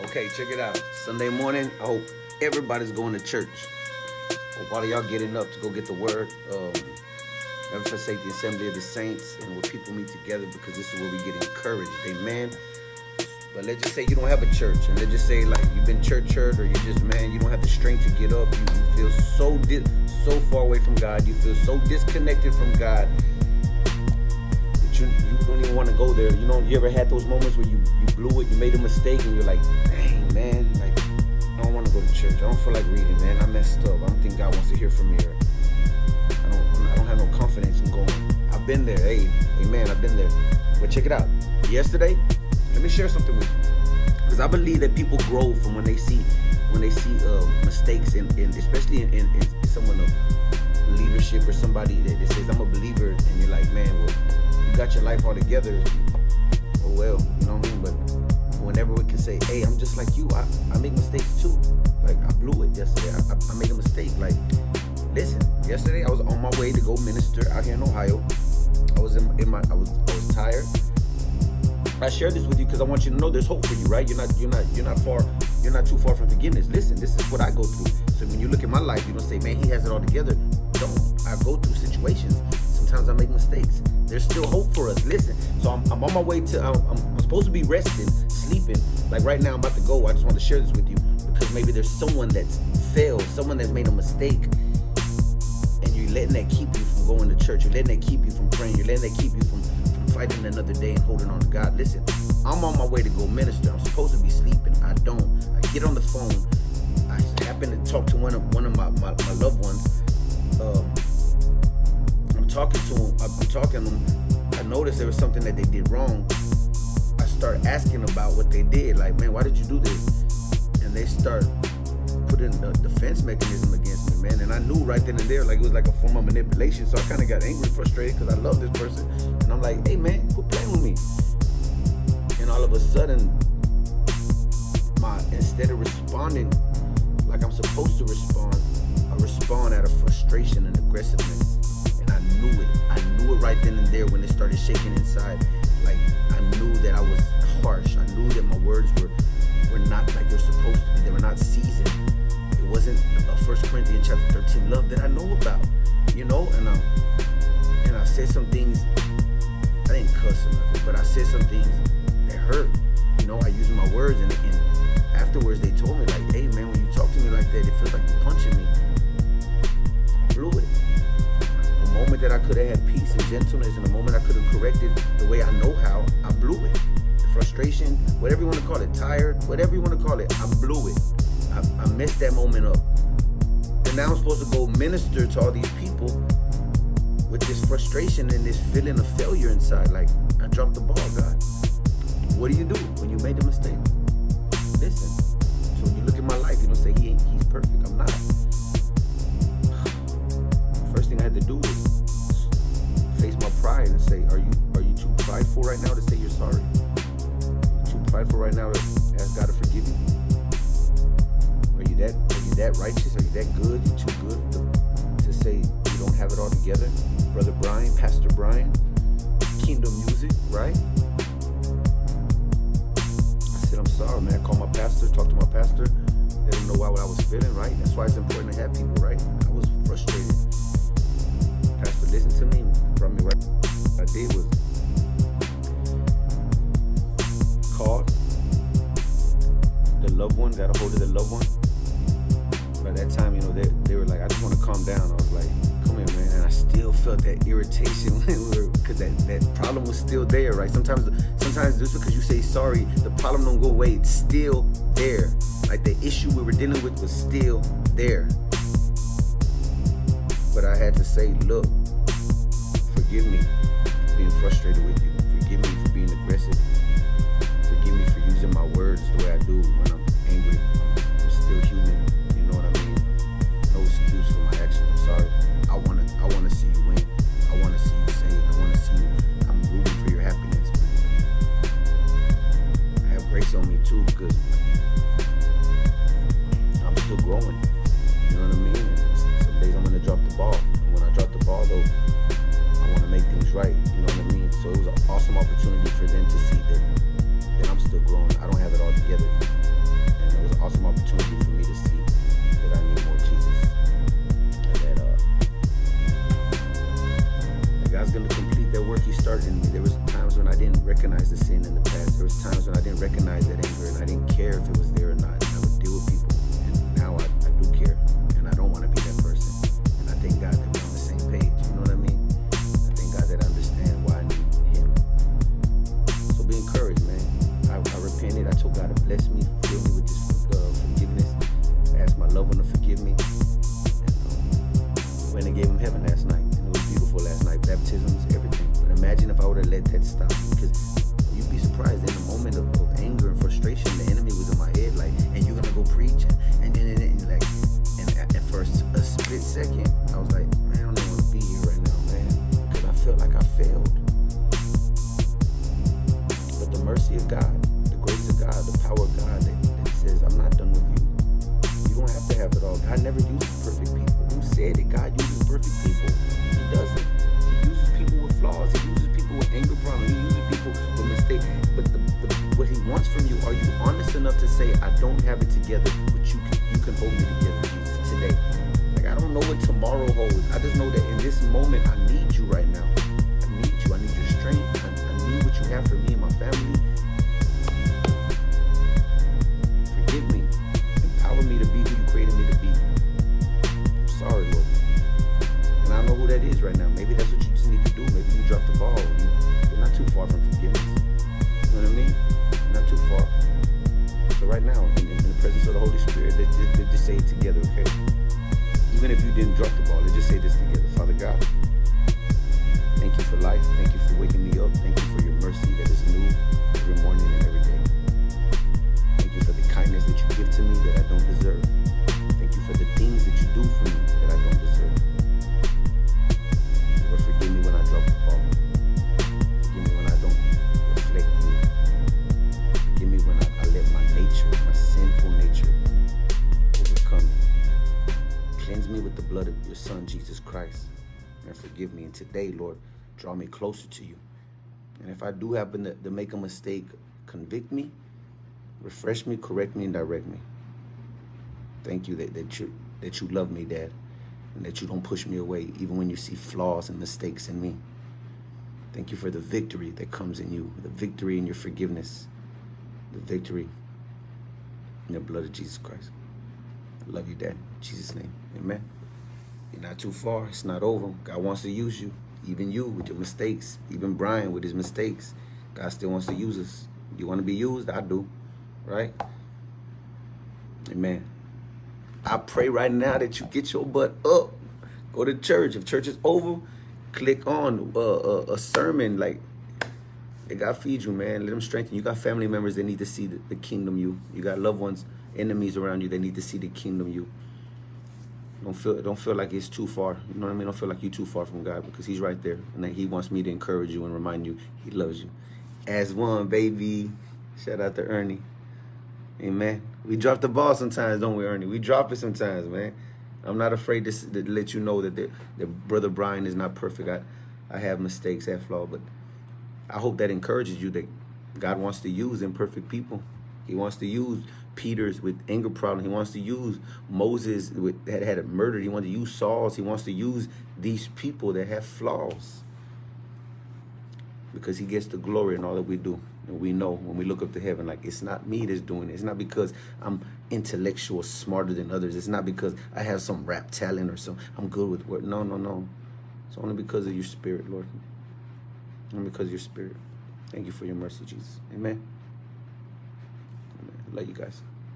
Okay, check it out. Sunday morning, I hope everybody's going to church. Hope all of y'all getting up to go get the word. Um, never forsake the assembly of the saints and where people meet together because this is where we get encouraged. Amen. But let's just say you don't have a church, and let's just say like you've been church hurt, or you just man, you don't have the strength to get up. You, feel so di- so far away from God. You feel so disconnected from God. You, you don't even want to go there. You know, you ever had those moments where you you blew it, you made a mistake, and you're like, dang man, like I don't want to go to church. I don't feel like reading, man. I messed up. I don't think God wants to hear from me. Or I don't I don't have no confidence in going. I've been there. Hey, amen. I've been there. But check it out. Yesterday, let me share something with you because I believe that people grow from when they see when they see uh, mistakes in especially in, in, in someone of leadership or somebody that, that says I'm a believer and you're like man well got your life all together oh well you know what I mean but whenever we can say hey I'm just like you I, I make mistakes too like I blew it yesterday I, I, made a mistake like listen yesterday I was on my way to go minister out here in Ohio I was in, in my I was I was tired I share this with you because I want you to know there's hope for you, right? You're not, you're not, you're not far, you're not too far from forgiveness. Listen, this is what I go through. So when you look at my life, you don't say, man, he has it all together. Don't. I go through situations. Sometimes I make mistakes. There's still hope for us. Listen. So I'm, I'm on my way to. I'm, I'm, supposed to be resting, sleeping. Like right now, I'm about to go. I just want to share this with you because maybe there's someone that's failed, someone that's made a mistake, and you're letting that keep you from going to church. You're letting that keep you from praying. You're letting that keep you from fighting another day and holding on to God. Listen, I'm on my way to go minister. I'm supposed to be sleeping. I don't. I get on the phone. I happen to talk to one of one of my, my, my loved ones. Um, talking to him. I'm talking to him. I noticed there was something that they did wrong. I start asking about what they did. Like, man, why did you do this? And they start putting a defense mechanism against me, man. And I knew right then and there, like it was like a form of manipulation. So I kind of got angry, frustrated because I love this person. And I'm like, hey, man, quit playing with me. And all of a sudden, my instead of responding like I'm supposed to respond, I respond out of frustration and aggressiveness. I knew it. I knew it right then and there when it started shaking inside. Like I knew that I was harsh. I knew that my words were were not like they're supposed to be. They were not seasoned. It wasn't a First Corinthians chapter 13 love that I know about. You know, and um and I said some things. I didn't cuss or nothing, but I said some things that hurt. You know, I used my words and, and afterwards they told me like, hey man, when you talk to me like that, it feels like you're punching me. I blew it. That I could have had peace and gentleness, and the moment I could have corrected the way I know how, I blew it. Frustration, whatever you want to call it, tired, whatever you want to call it, I blew it. I, I messed that moment up. And now I'm supposed to go minister to all these people with this frustration and this feeling of failure inside. Like, I dropped the ball, God. What do you do when you made a mistake? Listen. So when you look at my life, you don't say he ain't he's perfect. I'm not. First thing I had to do was face my pride and say, Are you are you too prideful right now to say you're sorry? Too prideful right now to ask God to forgive you? Are you that are you that righteous? Are you that good? You too good to, to say you don't have it all together? Brother Bryann, Pastor Bryann, Kingdom Music, right? I said, I'm sorry, man. Call my pastor, talk to my pastor, let him know how I was feeling, right? That's why it's important to have people, right? I was frustrated. Pastor listened to me, brought me. What I did was called the loved one, got a hold of the loved one. By that time, you know, they, they were like, I just want to calm down. I was like, come here, man. And I still felt that irritation because that, that problem was still there, right? Sometimes, sometimes just because you say sorry, the problem don't go away. It's still there. Like the issue we were dealing with was still there. But I had to say, look, forgive me for being frustrated with you. Forgive me for being aggressive. Forgive me for using my words the way I do when I'm angry. I'm, I'm still human. You know what I mean? No excuse for my actions. I'm sorry. I wanna I wanna for them to see that, that I'm still growing. I don't have it all together. And it was an awesome opportunity for me to see that I need more Jesus. And that uh, that God's gonna complete that work He started in me. There was times when I didn't recognize the sin in the past. There was times when I didn't recognize that anger and I didn't care if it was there or not. God to bless me, fill me with this uh, forgiveness. I asked my loved one to forgive me. And, um, went and gave him heaven last night. And it was beautiful last night. Baptisms, everything. But imagine if I would have let that stop. Because you'd be surprised in the moment of, of anger and frustration, the enemy was in my head, like, and you're gonna go preach, uses perfect people. Who said that God uses perfect people. He doesn't. He uses people with flaws. He uses people with anger problems. He uses people with mistakes. But the, the, what he wants from you, are you honest enough to say, I don't have it together, but you can you can hold me together, today. Like I don't know what tomorrow holds. I just know that in this moment I need you right now. Your Son, Jesus Christ. And forgive me. And today, Lord, draw me closer to you. And if I do happen to, to make a mistake, convict me, refresh me, correct me, and direct me. Thank you that, that you that you love me, Dad, and that you don't push me away, even when you see flaws and mistakes in me. Thank you for the victory that comes in you, the victory in your forgiveness, the victory in the blood of Jesus Christ. I love you, Dad. In Jesus' name. Amen. You're not too far. It's not over. God wants to use you. Even you with your mistakes. Even Bryann with his mistakes. God still wants to use us. You want to be used? I do. Right? Amen. I pray right now that you get your butt up. Go to church. If church is over, click on uh, uh, a sermon. Like, got to feed you, man. Let them strengthen you. You got family members that need to see the, the kingdom you. You got loved ones, enemies around you that need to see the kingdom you. Don't feel don't feel like it's too far. You know what I mean? Don't feel like you're too far from God because He's right there, and that He wants me to encourage you and remind you He loves you. As one, baby. Shout out to Ernie. Amen. We drop the ball sometimes, don't we, Ernie? We drop it sometimes, man. I'm not afraid to, to let you know that the, brother Bryann is not perfect. I, I have mistakes, have flaws, but I hope that encourages you that God wants to use imperfect people. He wants to use Peter's with anger problem. He wants to use Moses with, that had a murder. He wants to use Saul's. He wants to use these people that have flaws because he gets the glory in all that we do. And we know when we look up to heaven, like it's not me that's doing it. It's not because I'm intellectual, smarter than others. It's not because I have some rap talent or some I'm good with word. No, no, no. It's only because of your spirit, Lord. Only because of your spirit. Thank you for your mercy, Jesus. Amen. Love you guys.